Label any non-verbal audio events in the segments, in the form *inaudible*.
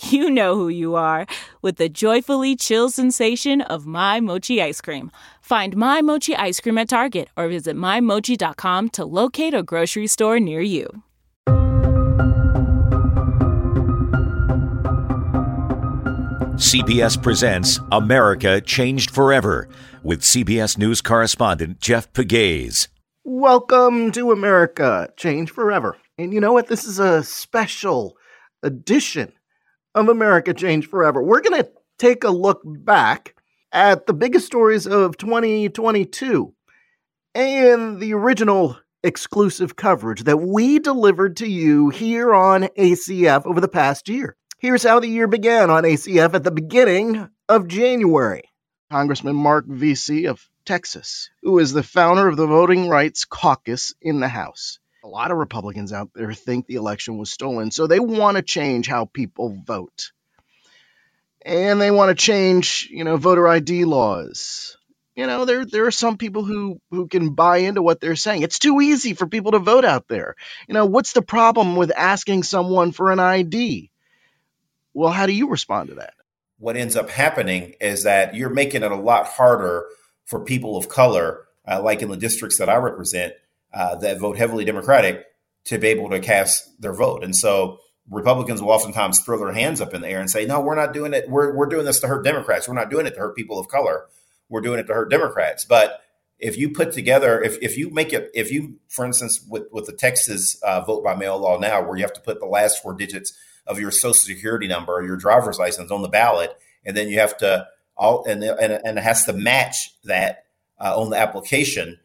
you know who you are with the joyfully chill sensation of My Mochi ice cream. Find My Mochi ice cream at Target or visit MyMochi.com to locate a grocery store near you. CBS presents America Changed Forever with CBS News correspondent Jeff Pegues. Welcome to America Changed Forever. And you know what? This is a special edition of America Changed Forever. We're going to take a look back at the biggest stories of 2022 and the original exclusive coverage that we delivered to you here on ACF over the past year. Here's how the year began on ACF at the beginning of January. Congressman Marc Veasey of Texas, who is the founder of the Voting Rights Caucus in the House. A lot of Republicans out there think the election was stolen, so they want to change how people vote. And they want to change, you know, voter ID laws. You know, there there are some people who who can buy into what they're saying. It's too easy for people to vote out there. You know, what's the problem with asking someone for an ID? Well, how do you respond to that? What ends up happening is that you're making it a lot harder for people of color, uh, like in the districts that I represent, uh, that vote heavily Democratic, to be able to cast their vote. And so Republicans will oftentimes throw their hands up in the air and say, "No, we're not doing it. We're we're doing this to hurt Democrats. We're not doing it to hurt people of color. We're doing it to hurt Democrats." But if you put together, if, if you make it, if you, for instance, with, with the Texas uh, vote by mail law now, where you have to put the last four digits of your social security number or your driver's license on the ballot, and then you have to all and and, and it has to match that uh, on the application.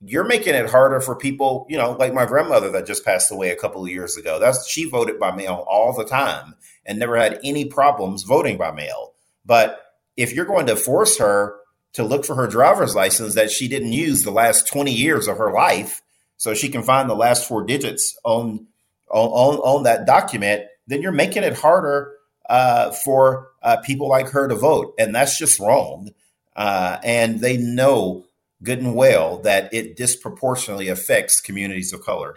You're making it harder for people, you know, like my grandmother that just passed away a couple of years ago. That's she voted by mail all the time and never had any problems voting by mail. But if you're going to force her to look for her driver's license that she didn't use the last 20 years of her life so she can find the last four digits on on, on, that document, then you're making it harder uh, for uh, people like her to vote. And that's just wrong. Uh, and they know good and well that it disproportionately affects communities of color.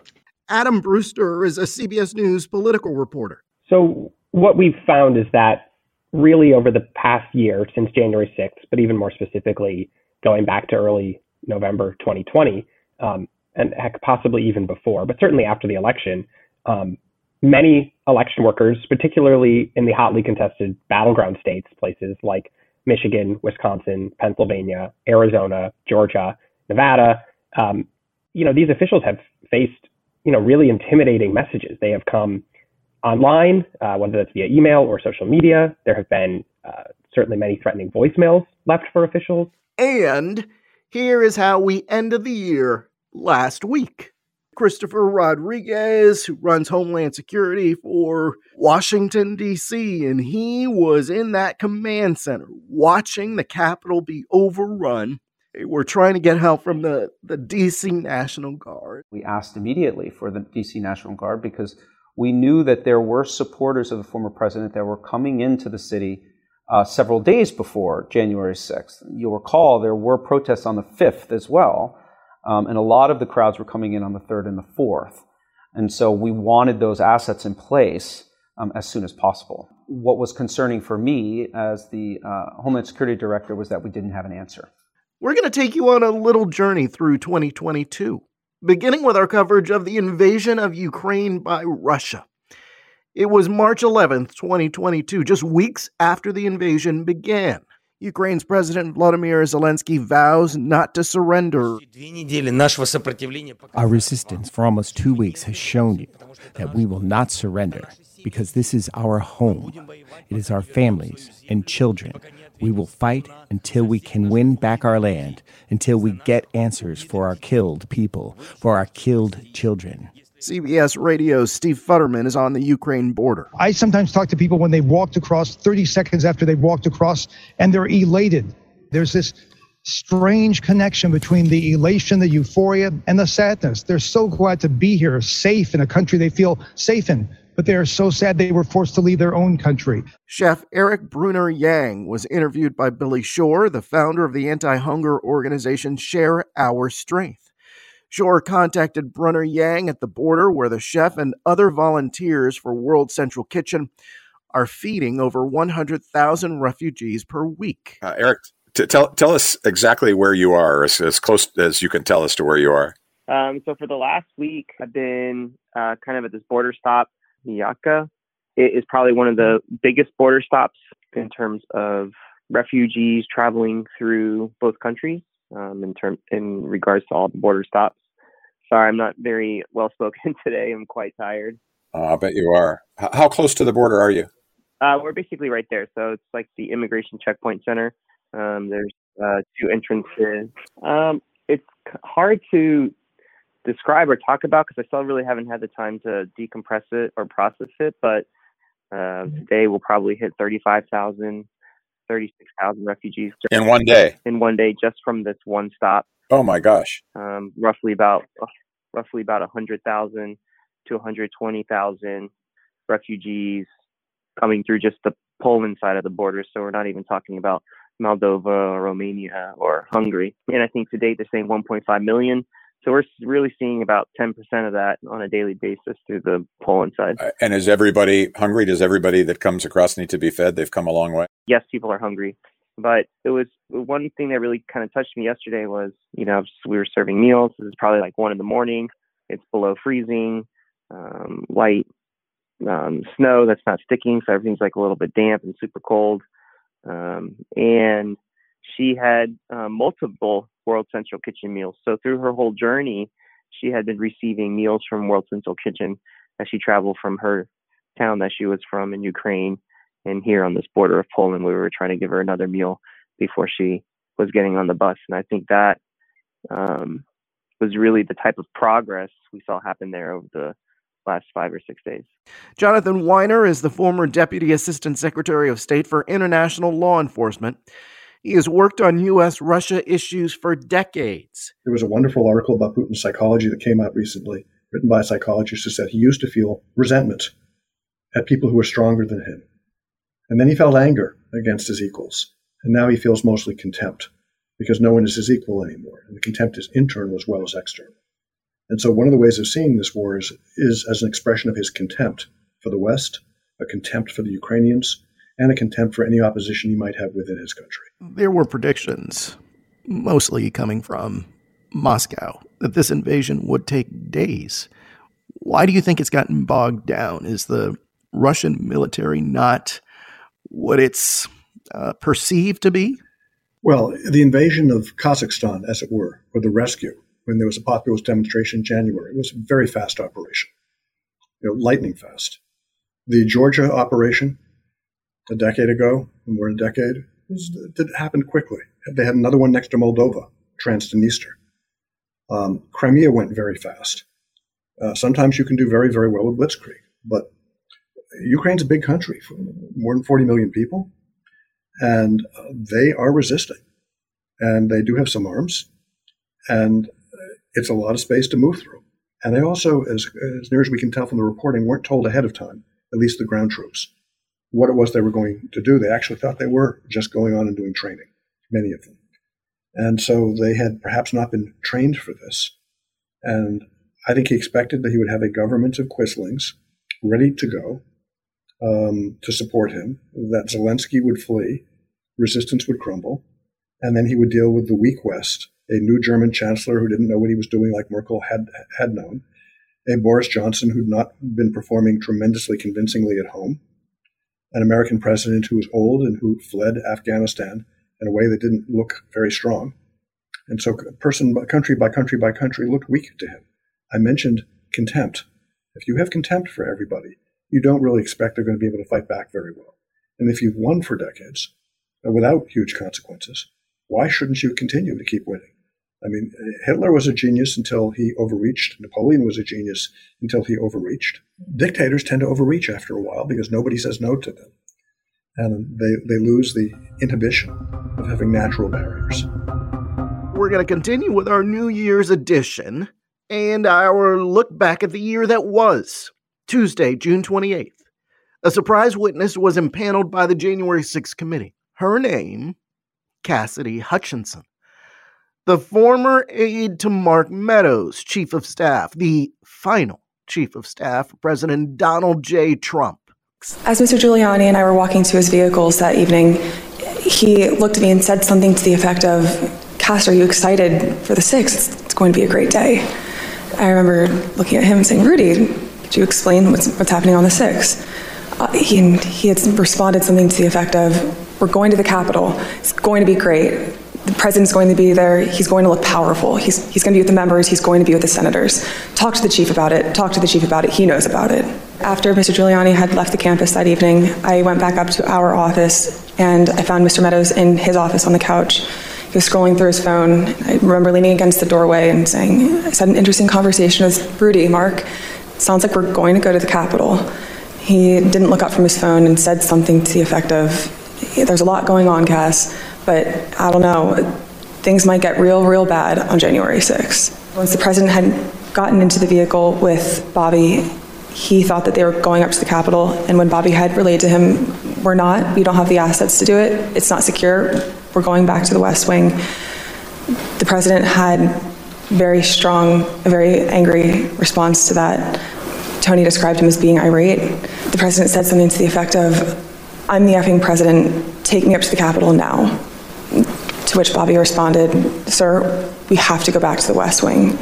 Adam Brewster is a CBS News political reporter. So, what we've found is that really over the past year, since January 6th, but even more specifically, going back to early November 2020, um, and heck, possibly even before, but certainly after the election, um, many election workers, particularly in the hotly contested battleground states, places like Michigan, Wisconsin, Pennsylvania, Arizona, Georgia, Nevada, um, you know, these officials have faced, you know, really intimidating messages. They have come online, uh, whether that's via email or social media. There have been uh, certainly many threatening voicemails left for officials. And here is how we ended the year last week. Christopher Rodriguez, who runs Homeland Security for Washington, D.C., and he was in that command center watching the Capitol be overrun. They were trying to get help from the, the D.C. National Guard. We asked immediately for the D.C. National Guard because we knew that there were supporters of the former president that were coming into the city uh, several days before January 6th. You'll recall there were protests on the 5th as well. Um, and a lot of the crowds were coming in on the 3rd and the 4th. And so we wanted those assets in place um, as soon as possible. What was concerning for me as the uh, Homeland Security Director was that we didn't have an answer. We're going to take you on a little journey through 2022, beginning with our coverage of the invasion of Ukraine by Russia. It was March 11th, 2022, just weeks after the invasion began. Ukraine's President Vladimir Zelensky vows not to surrender. Our resistance for almost two weeks has shown you that we will not surrender because this is our home. It is our families and children. We will fight until we can win back our land, until we get answers for our killed people, for our killed children. CBS Radio's Steve Futterman is on the Ukraine border. I sometimes talk to people when they've walked across 30 seconds after they've walked across and they're elated. There's this strange connection between the elation, the euphoria, and the sadness. They're so glad to be here, safe in a country they feel safe in, but they are so sad they were forced to leave their own country. Chef Erik Bruner-Yang was interviewed by Billy Shore, the founder of the anti hunger organization Share Our Strength. Shore contacted Bruner-Yang at the border, where the chef and other volunteers for World Central Kitchen are feeding over 100,000 refugees per week. Uh, Eric, t- tell tell us exactly where you are, as, as close as you can tell us to where you are. Um, so for the last week, I've been uh, kind of at this border stop, Medyka. It is probably one of the biggest border stops in terms of refugees traveling through both countries um, in term in regards to all the border stops. Sorry, I'm not very well spoken *laughs* today. I'm quite tired. Uh, I bet you are. H- how close to the border are you? Uh, we're basically right there. So it's like the immigration checkpoint center. Um, there's uh, two entrances. Um, it's hard to describe or talk about because I still really haven't had the time to decompress it or process it. But uh, today we'll probably hit 35,000 36,000 refugees in one day. In one day, just from this one stop. Oh my gosh! Um, roughly about roughly about 100,000 to 120,000 refugees coming through just the Poland side of the border. So we're not even talking about Moldova or Romania or Hungary. And I think to date they're saying 1.5 million. So we're really seeing about 10% of that on a daily basis through the Poland side. Uh, and is everybody hungry? Does everybody that comes across need to be fed? They've come a long way. Yes, people are hungry. But it was one thing that really kind of touched me yesterday was, you know, we were serving meals. This is probably like one in the morning. It's below freezing, um, light um, snow that's not sticking. So everything's like a little bit damp and super cold. Um, and she had um, multiple World Central Kitchen meals. So through her whole journey, she had been receiving meals from World Central Kitchen as she traveled from her town that she was from in Ukraine and here on this border of Poland. We were trying to give her another meal before she was getting on the bus. And I think that um, was really the type of progress we saw happen there over the last five or six days. Jonathan Winer is the former Deputy Assistant Secretary of State for International Law Enforcement. He has worked on U.S. Russia issues for decades. There was a wonderful article about Putin's psychology that came out recently, written by a psychologist who said he used to feel resentment at people who were stronger than him. And then he felt anger against his equals. And now he feels mostly contempt because no one is his equal anymore. And the contempt is internal as well as external. And so one of the ways of seeing this war is, is as an expression of his contempt for the West, a contempt for the Ukrainians, and a contempt for any opposition he might have within his country. There were predictions, mostly coming from Moscow, that this invasion would take days. Why do you think it's gotten bogged down? Is the Russian military not what it's uh, perceived to be? Well, the invasion of Kazakhstan, as it were, or the rescue, when there was a populist demonstration in January, it was a very fast operation, you know, lightning fast. The Georgia operation, a decade ago, more than a decade, it happened quickly. They had another one next to Moldova, Transnistria. Um, Crimea went very fast. Uh, sometimes you can do very, very well with blitzkrieg, but Ukraine's a big country, more than 40 million people, and uh, they are resisting. And they do have some arms, and it's a lot of space to move through. And they also, as, as near as we can tell from the reporting, weren't told ahead of time, at least the ground troops, what it was they were going to do. They actually thought they were just going on and doing training, many of them. And so they had perhaps not been trained for this. And I think he expected that he would have a government of quislings ready to go um, to support him, that Zelensky would flee, resistance would crumble, and then he would deal with the weak West, a new German chancellor who didn't know what he was doing, like Merkel had, had known, a Boris Johnson who'd not been performing tremendously convincingly at home, an American president who was old and who fled Afghanistan in a way that didn't look very strong. And so, person by country by country by country looked weak to him. I mentioned contempt. If you have contempt for everybody, you don't really expect they're going to be able to fight back very well. And if you've won for decades uh, without huge consequences, why shouldn't you continue to keep winning? I mean, Hitler was a genius until he overreached. Napoleon was a genius until he overreached. Dictators tend to overreach after a while because nobody says no to them. And they, they lose the inhibition of having natural barriers. We're going to continue with our New Year's edition and our look back at the year that was Tuesday, June 28th. A surprise witness was impaneled by the January 6th committee. Her name, Cassidy Hutchinson the former aide to Mark Meadows, chief of staff, the final chief of staff President Donald J. Trump. As Mr. Giuliani and I were walking to his vehicles that evening, he looked at me and said something to the effect of, Cass, are you excited for the 6th? It's going to be a great day. I remember looking at him and saying, Rudy, could you explain what's, what's happening on the 6th? Uh, he, he had responded something to the effect of, We're going to the Capitol. It's going to be great the president's going to be there. He's going to look powerful. He's, he's going to be with the members. He's going to be with the senators. Talk to the chief about it. Talk to the chief about it. He knows about it. After Mr. Giuliani had left the campus that evening, I went back up to our office and I found Mr. Meadows in his office on the couch. He was scrolling through his phone. I remember leaning against the doorway and saying, I had an interesting conversation with Rudy, Mark. Sounds like we're going to go to the Capitol. He didn't look up from his phone and said something to the effect of, There's a lot going on, Cass but I don't know, things might get real, real bad on January 6th. Once the president had gotten into the vehicle with Bobby, he thought that they were going up to the Capitol, and when Bobby had relayed to him, we're not, we don't have the assets to do it, it's not secure, we're going back to the West Wing. The president had very strong, a very angry response to that. Tony described him as being irate. The president said something to the effect of, I'm the effing president, take me up to the Capitol now. To which Bobby responded, Sir, we have to go back to the West Wing.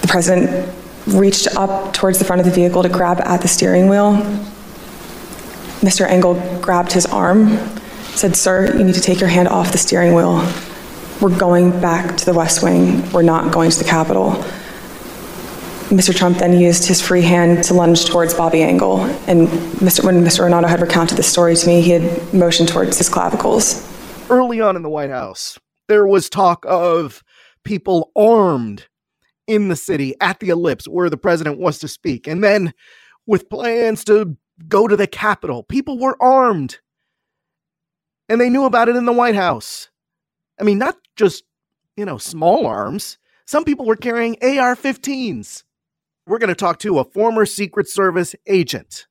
The president reached up towards the front of the vehicle to grab at the steering wheel. Mr. Engel grabbed his arm, said, Sir, you need to take your hand off the steering wheel. We're going back to the West Wing. We're not going to the Capitol. Mr. Trump then used his free hand to lunge towards Bobby Engel. And Mr. when Mr. Ornato had recounted this story to me, he had motioned towards his clavicles early on in the White House, there was talk of people armed in the city at the ellipse where the president was to speak. And then with plans to go to the Capitol, people were armed. And they knew about it in the White House. I mean, not just, you know, small arms. Some people were carrying AR 15s. We're going to talk to a former Secret Service agent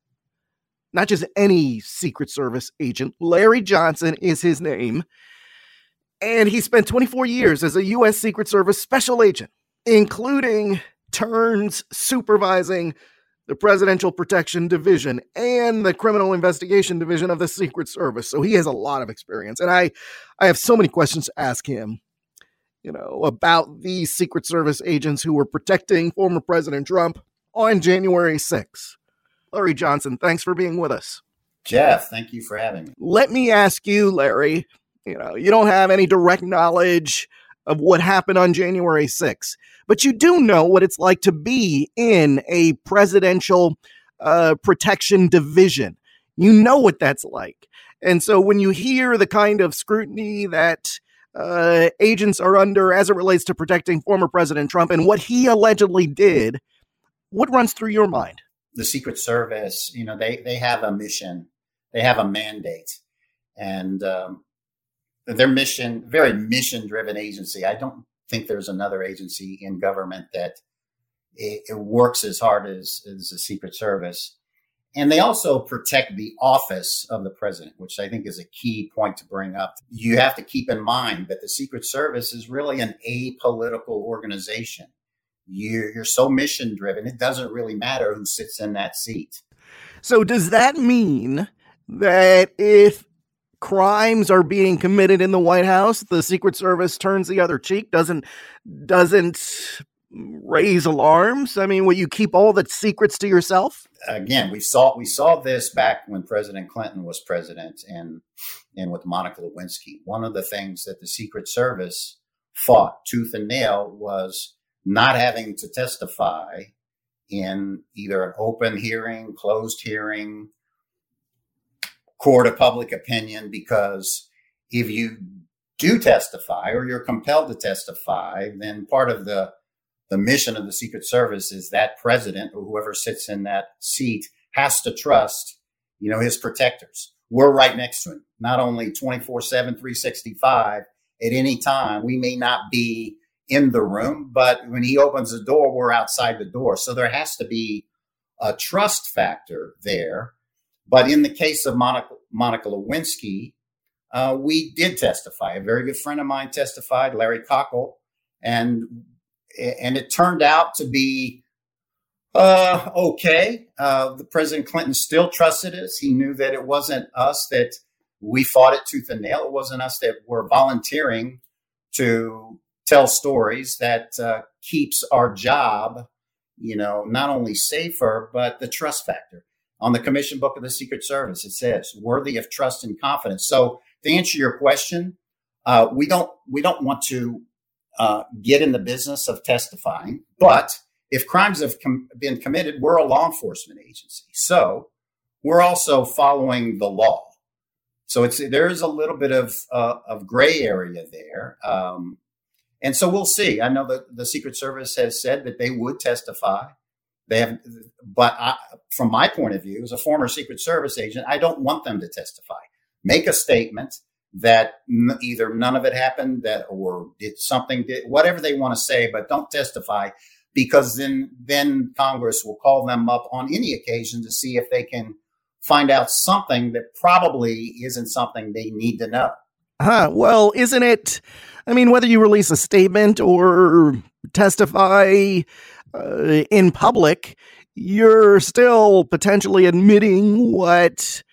not just any Secret Service agent. Larry Johnson is his name. And he spent 24 years as a U.S. Secret Service special agent, including turns supervising the Presidential Protection Division and the Criminal Investigation Division of the Secret Service. So he has a lot of experience. And I, I have so many questions to ask him, you know, about these Secret Service agents who were protecting former President Trump on January 6th. Larry Johnson, thanks for being with us. Jeff, thank you for having me. Let me ask you, Larry, you know, you don't have any direct knowledge of what happened on January 6th, but you do know what it's like to be in a presidential uh, protection division. You know what that's like. And so when you hear the kind of scrutiny that uh, agents are under as it relates to protecting former President Trump and what he allegedly did, what runs through your mind? The Secret Service, you know, they they have a mission, they have a mandate, and um, their mission, very mission driven agency. I don't think there's another agency in government that it, it works as hard as, as the Secret Service. And they also protect the office of the president, which I think is a key point to bring up. You have to keep in mind that the Secret Service is really an apolitical organization. You're, you're so mission driven, it doesn't really matter who sits in that seat. So, does that mean that if crimes are being committed in the White House, the Secret Service turns the other cheek, doesn't doesn't raise alarms? I mean, will you keep all the secrets to yourself? Again, we saw we saw this back when President Clinton was president and and with Monica Lewinsky. One of the things that the Secret Service fought tooth and nail was not having to testify in either an open hearing, closed hearing, court of public opinion, because if you do testify or you're compelled to testify, then part of the the mission of the Secret Service is that president or whoever sits in that seat has to trust, you know, his protectors. We're right next to him, not only 24 7, 365 at any time. We may not be in the room, but when he opens the door, we're outside the door. So there has to be a trust factor there. But in the case of Monica, Monica Lewinsky, uh, we did testify. A very good friend of mine testified, Larry Cockell, and and it turned out to be uh, okay. Uh, the President Clinton still trusted us. He knew that it wasn't us that we fought it tooth and nail. It wasn't us that were volunteering to tell stories that uh, keeps our job, you know, not only safer but the trust factor. On the commission book of the Secret Service, it says worthy of trust and confidence. So to answer your question, uh, we don't we don't want to uh, get in the business of testifying. But if crimes have com- been committed, we're a law enforcement agency. So we're also following the law. So it's there is a little bit of uh, of gray area there, um, and so we'll see. I know that the Secret Service has said that they would testify. They have, but I, from my point of view, as a former Secret Service agent, I don't want them to testify. Make a statement that either none of it happened that or did something did whatever they want to say but don't testify because then then congress will call them up on any occasion to see if they can find out something that probably isn't something they need to know huh well isn't it i mean whether you release a statement or testify uh, in public you're still potentially admitting what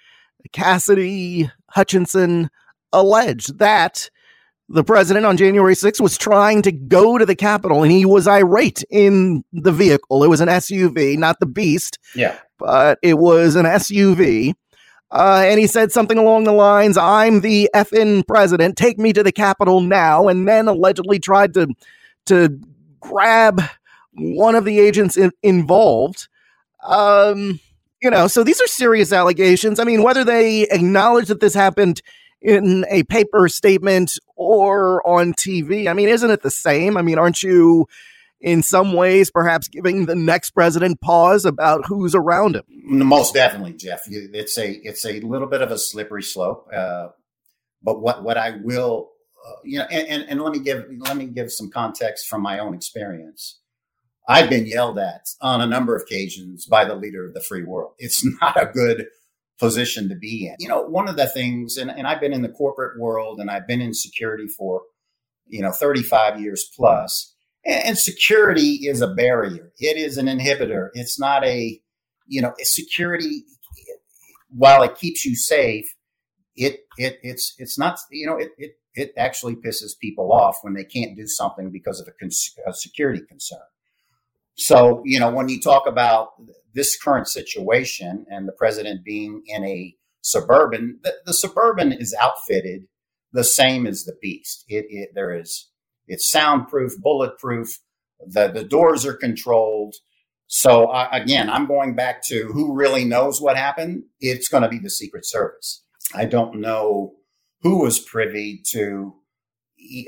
cassidy hutchinson alleged that the president on January 6th was trying to go to the Capitol and he was irate in the vehicle. It was an SUV, not the Beast. Yeah. But it was an SUV. Uh, and he said something along the lines, I'm the effing president, take me to the Capitol now. And then allegedly tried to, to grab one of the agents in, involved. Um, you know, so these are serious allegations. I mean, whether they acknowledge that this happened in a paper statement or on TV. I mean, isn't it the same? I mean, aren't you in some ways perhaps giving the next president pause about who's around him? Most definitely, Jeff. It's a it's a little bit of a slippery slope. Uh, but what what I will, uh, you know, and, and, and let me give let me give some context from my own experience. I've been yelled at on a number of occasions by the leader of the free world. It's *laughs* not a good position to be in. You know, one of the things, and, and I've been in the corporate world and I've been in security for, you know, 35 years plus, and security is a barrier. It is an inhibitor. It's not a, you know, security, while it keeps you safe, it, it, it's, it's not, you know, it, it, it actually pisses people off when they can't do something because of a, cons- a security concern. So, you know, when you talk about this current situation and the president being in a suburban, the, the suburban is outfitted the same as the beast. It, it there is it's soundproof, bulletproof. The the doors are controlled. So uh, again, I'm going back to who really knows what happened. It's going to be the Secret Service. I don't know who was privy to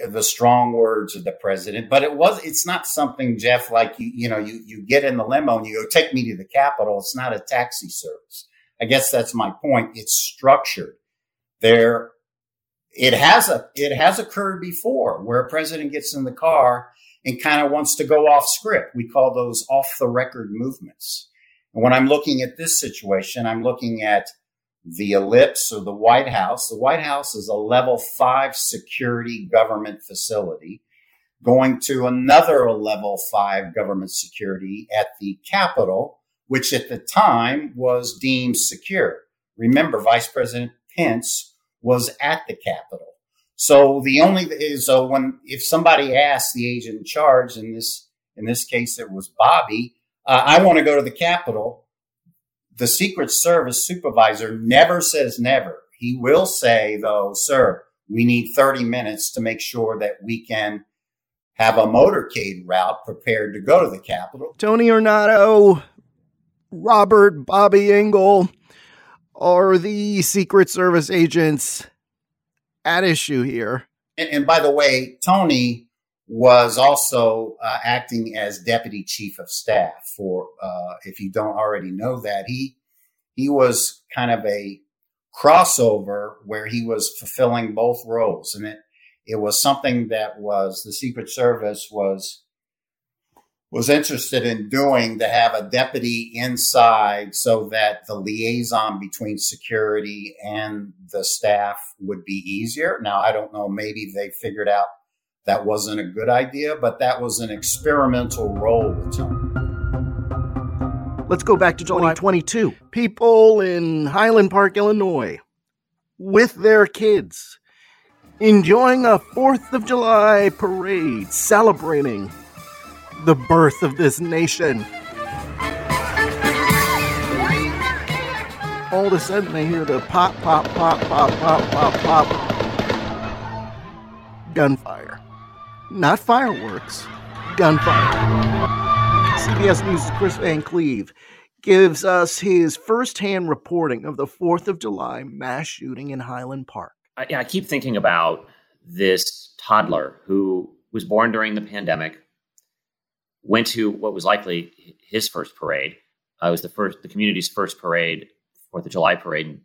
the strong words of the president, but it was it's not something Jeff like you you know you you get in the limo and you go take me to the Capitol. It's not a taxi service. I guess that's my point. It's structured. There, it has a it has occurred before where a president gets in the car and kind of wants to go off script. We call those off the record movements. And when I'm looking at this situation, I'm looking at the ellipse or the White House. The White House is a level five security government facility going to another level five government security at the Capitol, which at the time was deemed secure. Remember, Vice President Pence was at the Capitol. So the only is so when if somebody asks the agent in charge, in this in this case it was Bobby, uh, I want to go to the Capitol. The Secret Service supervisor never says never. He will say though, sir, we need 30 minutes to make sure that we can have a motorcade route prepared to go to the Capitol. Tony Ornato, Robert, Bobby Engel are the Secret Service agents at issue here. And, and by the way, Tony was also uh, acting as deputy chief of staff for. Uh, if you don't already know that, he he was kind of a crossover where he was fulfilling both roles, and it it was something that was the Secret Service was was interested in doing to have a deputy inside so that the liaison between security and the staff would be easier. Now, I don't know, maybe they figured out that wasn't a good idea, but that was an experimental role. Let's go back to 2022. People in Highland Park, Illinois, with their kids, enjoying a 4th of July parade celebrating the birth of this nation. All of a sudden, they hear the pop, pop, pop, pop, pop, pop, pop. Gunfire. Not fireworks, gunfire. CBS News' Kris Van Cleave gives us his firsthand reporting of the 4th of July mass shooting in Highland Park. I, I keep thinking about this toddler who was born during the pandemic, went to what was likely his first parade. Uh, it was the first, the community's first parade, Fourth of July parade,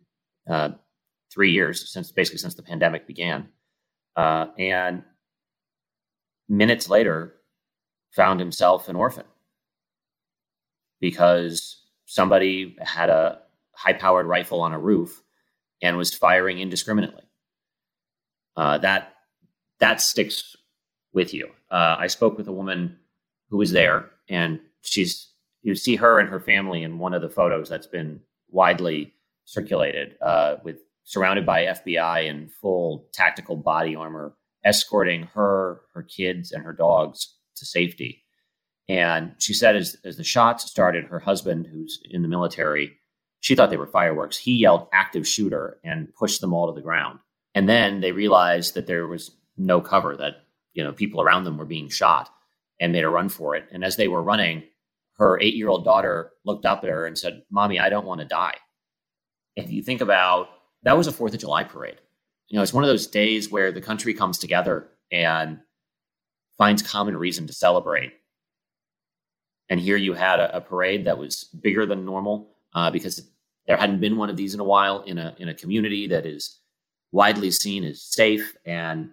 in uh, three years since basically since the pandemic began, uh, and minutes later, found himself an orphan because somebody had a high-powered rifle on a roof and was firing indiscriminately. Uh, that that sticks with you. Uh, I spoke with a woman who was there, and she's you see her and her family in one of the photos that's been widely circulated, uh, with surrounded by FBI in full tactical body armor, escorting her, her kids, and her dogs to safety. And she said, as, as the shots started, her husband, who's in the military, she thought they were fireworks. He yelled active shooter and pushed them all to the ground. And then they realized that there was no cover, that you know people around them were being shot and made a run for it. And as they were running, her eight year old daughter looked up at her and said, Mommy, I don't want to die. If you think about that was a Fourth of July parade. You know, it's one of those days where the country comes together and finds common reason to celebrate. And here you had a, a parade that was bigger than normal uh, because there hadn't been one of these in a while in a in a community that is widely seen as safe and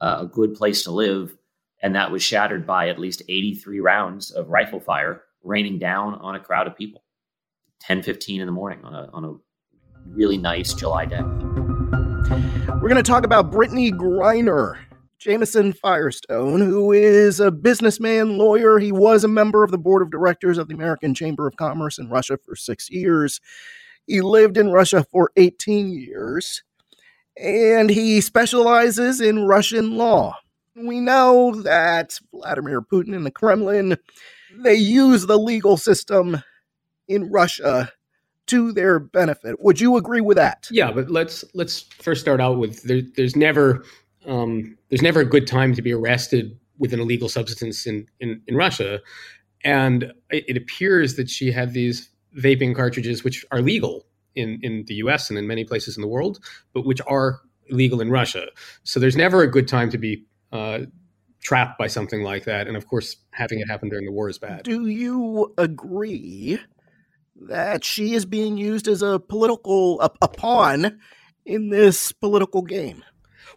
uh, a good place to live and that was shattered by at least 83 rounds of rifle fire raining down on a crowd of people 10 15 in the morning on a, on a really nice july day we're going to talk about brittney griner Jamison Firestone, who is a businessman, lawyer. He was a member of the board of directors of the American Chamber of Commerce in Russia for six years. He lived in Russia for 18 years, and he specializes in Russian law. We know that Vladimir Putin and the Kremlin they use the legal system in Russia to their benefit. Would you agree with that? Yeah, but let's let's first start out with there, there's never um, there's never a good time to be arrested with an illegal substance in in, in Russia, and it, it appears that she had these vaping cartridges which are legal in in the U.S. and in many places in the world, but which are illegal in Russia. So there's never a good time to be uh, trapped by something like that. And of course, having it happen during the war is bad. Do you agree that she is being used as a political a, a pawn in this political game?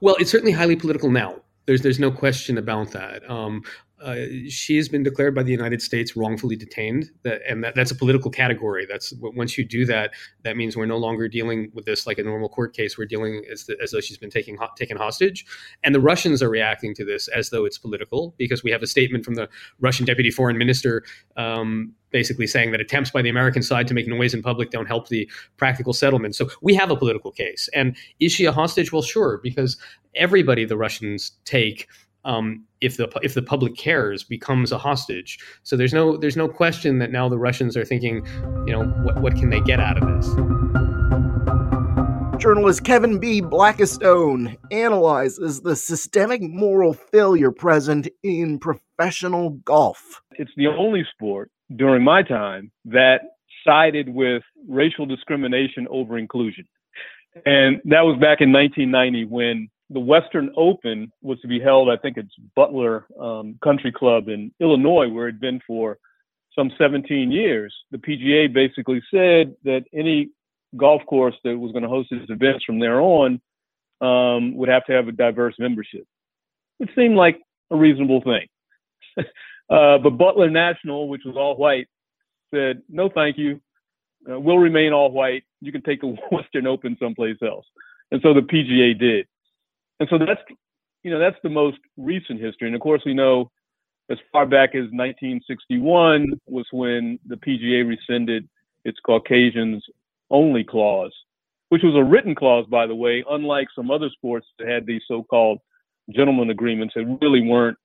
Well, it's certainly highly political now. There's there's no question about that. Um, uh, she has been declared by the United States wrongfully detained, that, and that, that's a political category. That's once you do that, that means we're no longer dealing with this like a normal court case. We're dealing as, the, as though she's been taken taken hostage, and the Russians are reacting to this as though it's political because we have a statement from the Russian deputy foreign minister. Um, basically saying that attempts by the American side to make noise in public don't help the practical settlement. So we have a political case. And is she a hostage? Well, sure, because everybody the Russians take um, if the if the public cares becomes a hostage. So there's no there's no question that now the Russians are thinking, you know, what what can they get out of this? Journalist Kevin B. Blackistone analyzes the systemic moral failure present in professional golf. It's the only sport during my time that sided with racial discrimination over inclusion. And that was back in 1990 when the Western Open was to be held, I think it's Butler um, Country Club in Illinois, where it'd been for some 17 years. The PGA basically said that any golf course that was going to host these events from there on um, would have to have a diverse membership. It seemed like a reasonable thing. *laughs* uh, but Butler National, which was all white, said, no, thank you. Uh, we'll remain all white. You can take the *laughs* Western Open someplace else. And so the PGA did. And so that's, you know, that's the most recent history. And of course, we know as far back as 1961 was when the PGA rescinded its Caucasians only clause, which was a written clause, by the way, unlike some other sports that had these so-called gentleman agreements that really weren't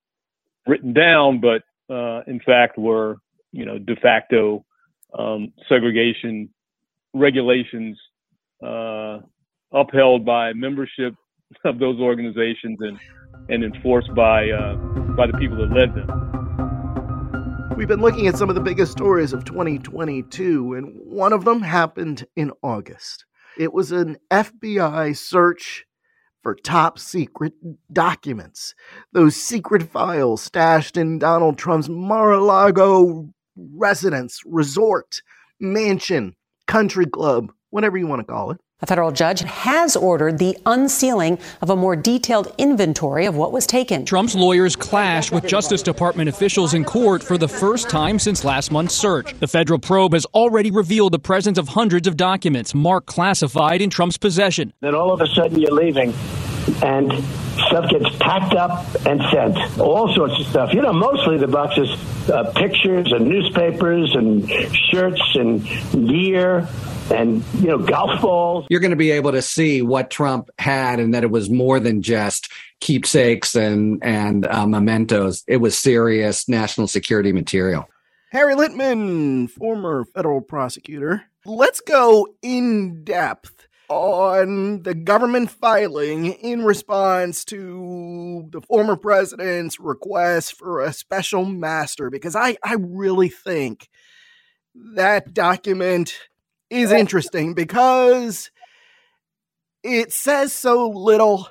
written down, but uh, in fact were, you know, de facto um, segregation regulations uh, upheld by membership *laughs* of those organizations and and enforced by uh, by the people that led them. We've been looking at some of the biggest stories of 2022, and one of them happened in August. It was an FBI search for top secret documents. Those secret files stashed in Donald Trump's Mar a Lago residence, resort, mansion, country club, whatever you want to call it. A federal judge has ordered the unsealing of a more detailed inventory of what was taken. Trump's lawyers clashed with Justice Department officials in court for the first time since last month's search. The federal probe has already revealed the presence of hundreds of documents marked classified in Trump's possession. Then all of a sudden you're leaving and stuff gets packed up and sent. All sorts of stuff. You know, mostly the boxes, uh, pictures and newspapers and shirts and gear and you know golf balls. You're going to be able to see what Trump had, and that it was more than just keepsakes and and uh, mementos. It was serious national security material. Harry Litman, former federal prosecutor. Let's go in depth on the government filing in response to the former president's request for a special master because I, I really think that document is interesting because it says so little,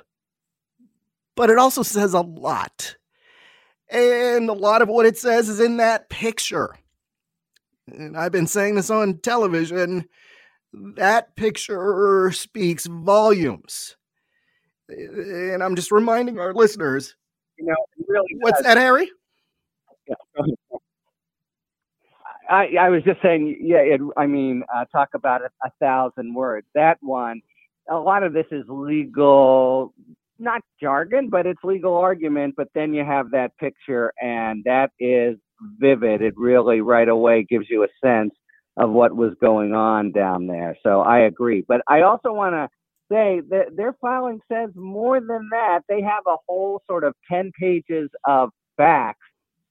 but it also says a lot. And a lot of what it says is in that picture. And I've been saying this on television. That picture speaks volumes. And I'm just reminding our listeners. You know, really what's that, Harry? Yeah. I, I was just saying, yeah. It, I mean, uh, talk about a, a thousand words. That one, a lot of this is legal, not jargon, but it's legal argument. But then you have that picture, and that is vivid. It really right away gives you a sense of what was going on down there. So I agree. But I also want to say that their filing says more than that. They have a whole sort of 10 pages of facts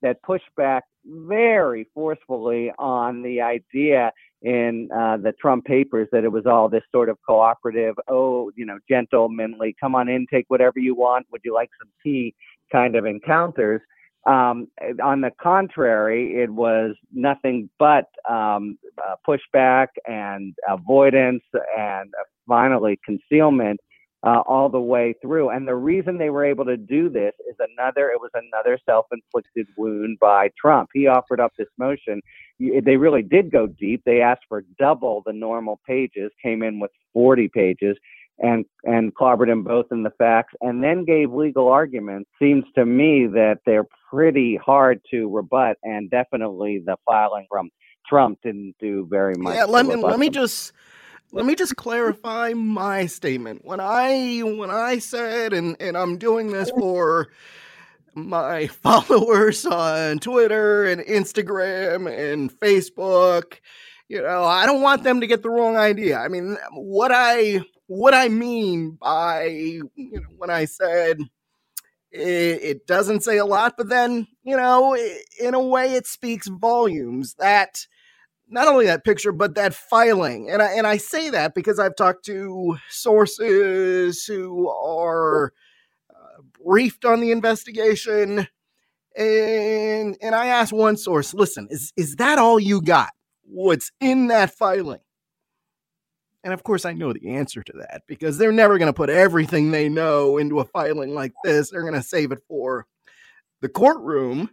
that push back very forcefully on the idea in uh, the Trump papers that it was all this sort of cooperative, oh, you know, gentlemanly, come on in, take whatever you want. Would you like some tea? Kind of encounters. Um, on the contrary, it was nothing but um, uh, pushback and avoidance and finally concealment uh, all the way through. And the reason they were able to do this is another, it was another self inflicted wound by Trump. He offered up this motion. They really did go deep. They asked for double the normal pages, came in with 40 pages. And and clobbered them both in the facts, and then gave legal arguments. Seems to me that they're pretty hard to rebut, and definitely the filing from Trump didn't do very much. Yeah, let me let me just let me just clarify my statement. When I when I said and and I'm doing this *laughs* for my *laughs* followers on Twitter and Instagram and Facebook, you know, I don't want them to get the wrong idea. I mean, what I what I mean by you know when I said it, it doesn't say a lot, but then you know, in a way, it speaks volumes that not only that picture but that filing. And i and i say that because i've talked to sources who are uh, briefed on the investigation. And and i asked one source listen is is that all you got? What's in that filing and of course i know the answer to that because they're never going to put everything they know into a filing like this they're going to save it for the courtroom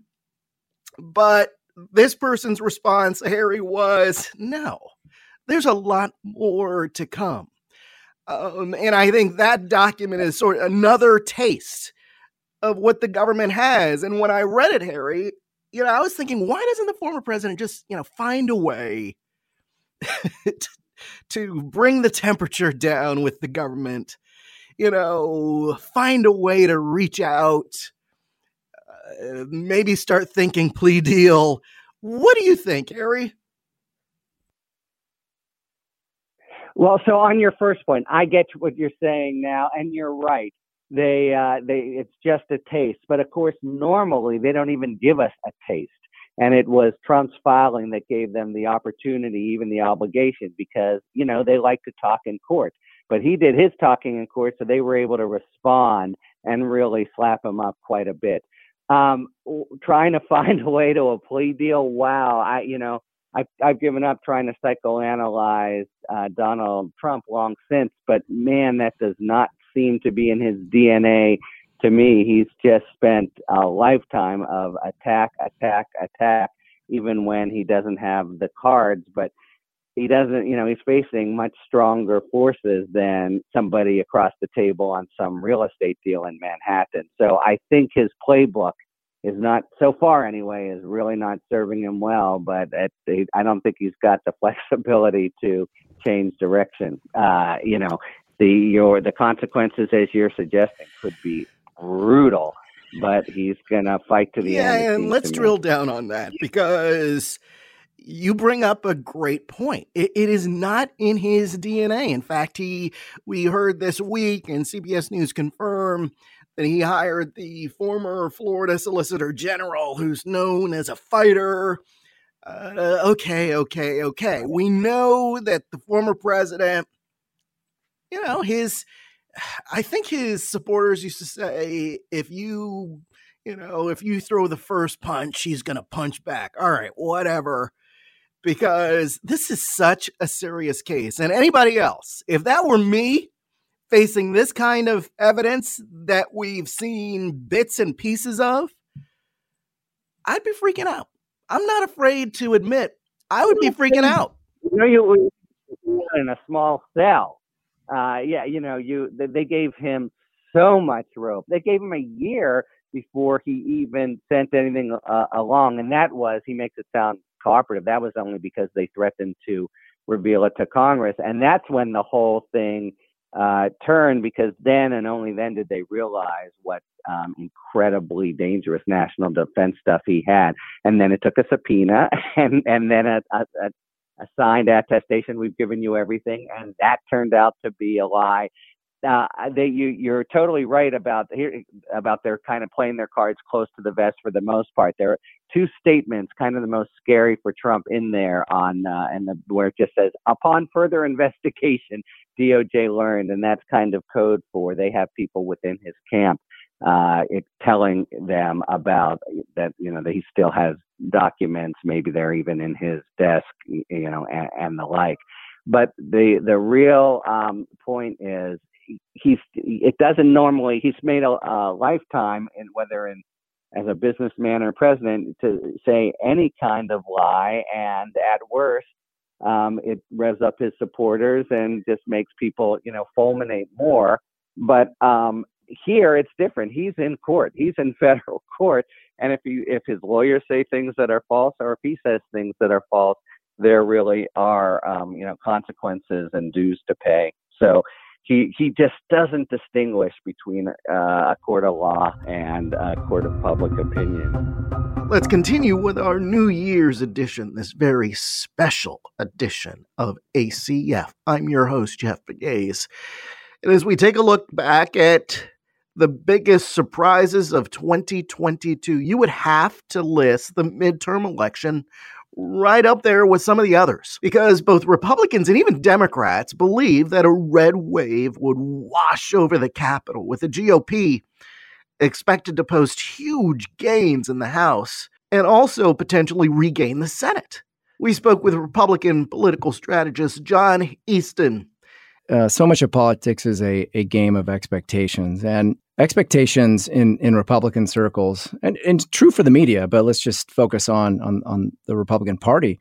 but this person's response, Harry, was no, there's a lot more to come. Um, and I think that document is sort of another taste of what the government has. And when I read it, Harry, you know, I was thinking, why doesn't the former president just, you know, find a way *laughs* to bring the temperature down with the government? You know, find a way to reach out uh, maybe start thinking plea deal. What do you think, Harry? Well, so on your first point, I get what you're saying now, and you're right. They, uh, they, it's just a taste. But of course, normally they don't even give us a taste. And it was Trump's filing that gave them the opportunity, even the obligation, because you know they like to talk in court. But he did his talking in court, so they were able to respond and really slap him up quite a bit um, trying to *laughs* find a way to a plea deal. Wow, I you know I've I've given up trying to psychoanalyze uh, Donald Trump long since, but man, that does not seem to be in his DNA. To me, he's just spent a lifetime of attack, attack, attack, even when he doesn't have the cards. But he doesn't, you know, he's facing much stronger forces than somebody across the table on some real estate deal in Manhattan. So I think his playbook is not, so far anyway, is really not serving him well. But at I don't think he's got the *laughs* flexibility to change direction. Uh, you know, the your the consequences, as you're suggesting, could be brutal. But he's gonna fight to the yeah, end. Yeah, and let's me. drill down on that because you bring up a great point. It, it is not in his DNA. In fact, he we heard this week, and CBS News confirmed that he hired the former Florida Solicitor General, who's known as a fighter. Uh, okay, okay, okay. We know that the former president, you know, his, I think his supporters used to say, if you, you know, if you throw the first punch, he's going to punch back. All right, whatever because this is such a serious case. And anybody else, if that were me facing this kind of evidence that we've seen bits and pieces of, I'd be freaking out. I'm not afraid to admit I would be freaking out. You know, you were in a small cell. Uh, yeah, you know, you they- gave him so much rope. They gave him a year before he even sent anything uh, along, and that was he makes it sound cooperative. That was only because they threatened to reveal it to Congress, and that's when the whole thing uh, turned. Because then and only then did they realize what um, incredibly dangerous national defense stuff he had. And then it took a subpoena, *laughs* and and then a, a a signed attestation. We've given you everything, and that turned out to be a lie. Uh, they, you, you're totally right about here about their kind of playing their cards close to the vest for the most part. There are two statements, kind of the most scary for Trump in there on uh, and the, where it just says upon further *laughs* investigation, DOJ learned, and that's kind of code for they have people within his camp uh, it, telling them about that you know that he still has documents. Maybe they're even in his desk, you know, and, and the like. But the the real um, point is he's it doesn't normally he's made a, a lifetime in whether in as a businessman or president to say any kind of lie and at worst Um, it revs up his supporters and just makes people, you know, fulminate more. But um, here it's different. He's in court. He's in *laughs* federal court, and if you if his lawyers say things that are false, or if he says things that are false, there really are um, you know consequences and dues to pay. So he he just doesn't distinguish between uh, a court of law and a court of public opinion. Let's continue with our New Year's edition, this very special edition of ACF. I'm your host, Jeff Pegues. And as we take a look back at the biggest surprises of 2022, you would have to list the midterm election right up there with some of the others because both Republicans and even Democrats believe that a red wave would wash over the Capitol with the GOP expected to post huge gains in the House and also potentially regain the Senate. We spoke with Republican political strategist John Easton. Uh, so much of politics is a, a game of expectations, and expectations in, in Republican circles, and, and true for the media, but let's just focus on on, on the Republican Party.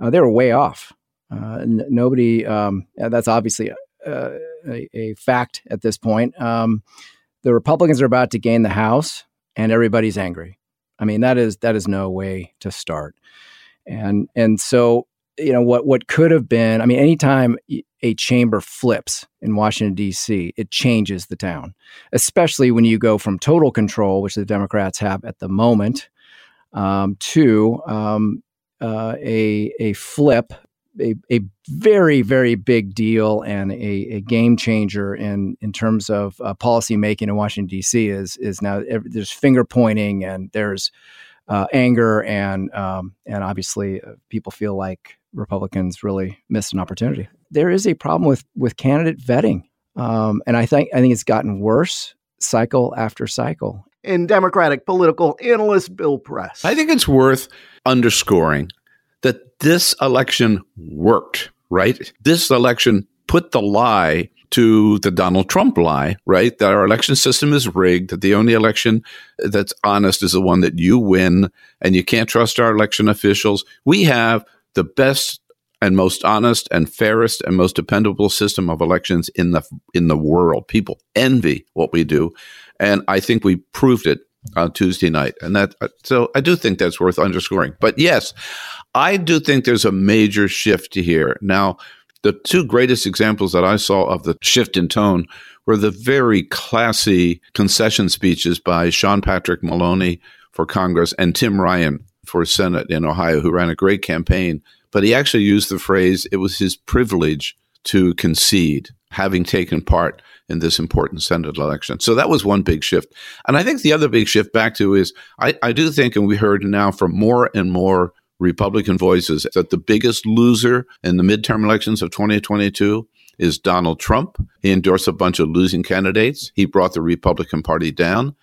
Uh, they were way off. Uh, n- nobody, um, that's obviously uh, a, a, fact at this point. Um, the Republicans are about to gain the House, and everybody's angry. I mean, that is that is no way to start. And and so you know what what could have been. I mean, anytime a chamber flips in Washington D.C., it changes the town, especially when you go from total control, which the Democrats have at the moment, um, to um, uh, a a flip a, a very very big deal and a, a game changer in in terms of uh, policy making in Washington D.C. is is now there's finger pointing and there's uh, anger and um, and obviously uh, people feel like Republicans really missed an opportunity. There is a problem with with candidate vetting, um, and I think I think it's gotten worse cycle after cycle. In Democratic political analyst Bill Press, I think it's worth underscoring that this election worked, right? This election put the lie to the Donald Trump lie, right? That our election system is rigged, that the only election that's honest is the one that you win, and you can't trust our election officials. We have the best and most honest and fairest and most dependable system of elections in the in the world. People envy what we do, and I think we proved it on Tuesday night. And that uh, so I do think that's worth underscoring. But yes, I do think there's a major shift here. Now, the two greatest examples that I saw of the shift in tone were the very classy concession speeches by Sean Patrick Maloney for Congress and Tim Ryan for Senate in Ohio, who ran a great campaign. But he actually used the phrase, it was his privilege to concede, having taken part in this important Senate election. So that was one big shift. And I think the other big shift back to is I, I do think, and we heard now from more and more Republican voices that the biggest loser in the midterm elections of 2022 is Donald Trump. He endorsed a bunch of losing candidates. He brought the Republican Party down.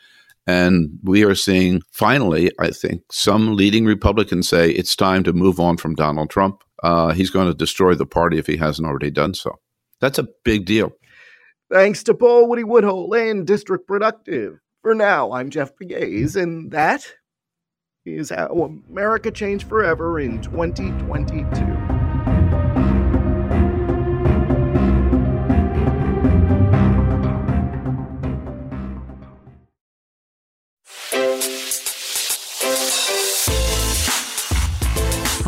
And we are seeing finally, I think, some leading Republicans say it's time to move on from Donald Trump. Uh, he's going to destroy the party if he hasn't already done so. That's a big deal. Thanks to Paul Woody Woodhull and District Productive. For now, I'm Jeff Pegues, and that is how America changed forever in 2022.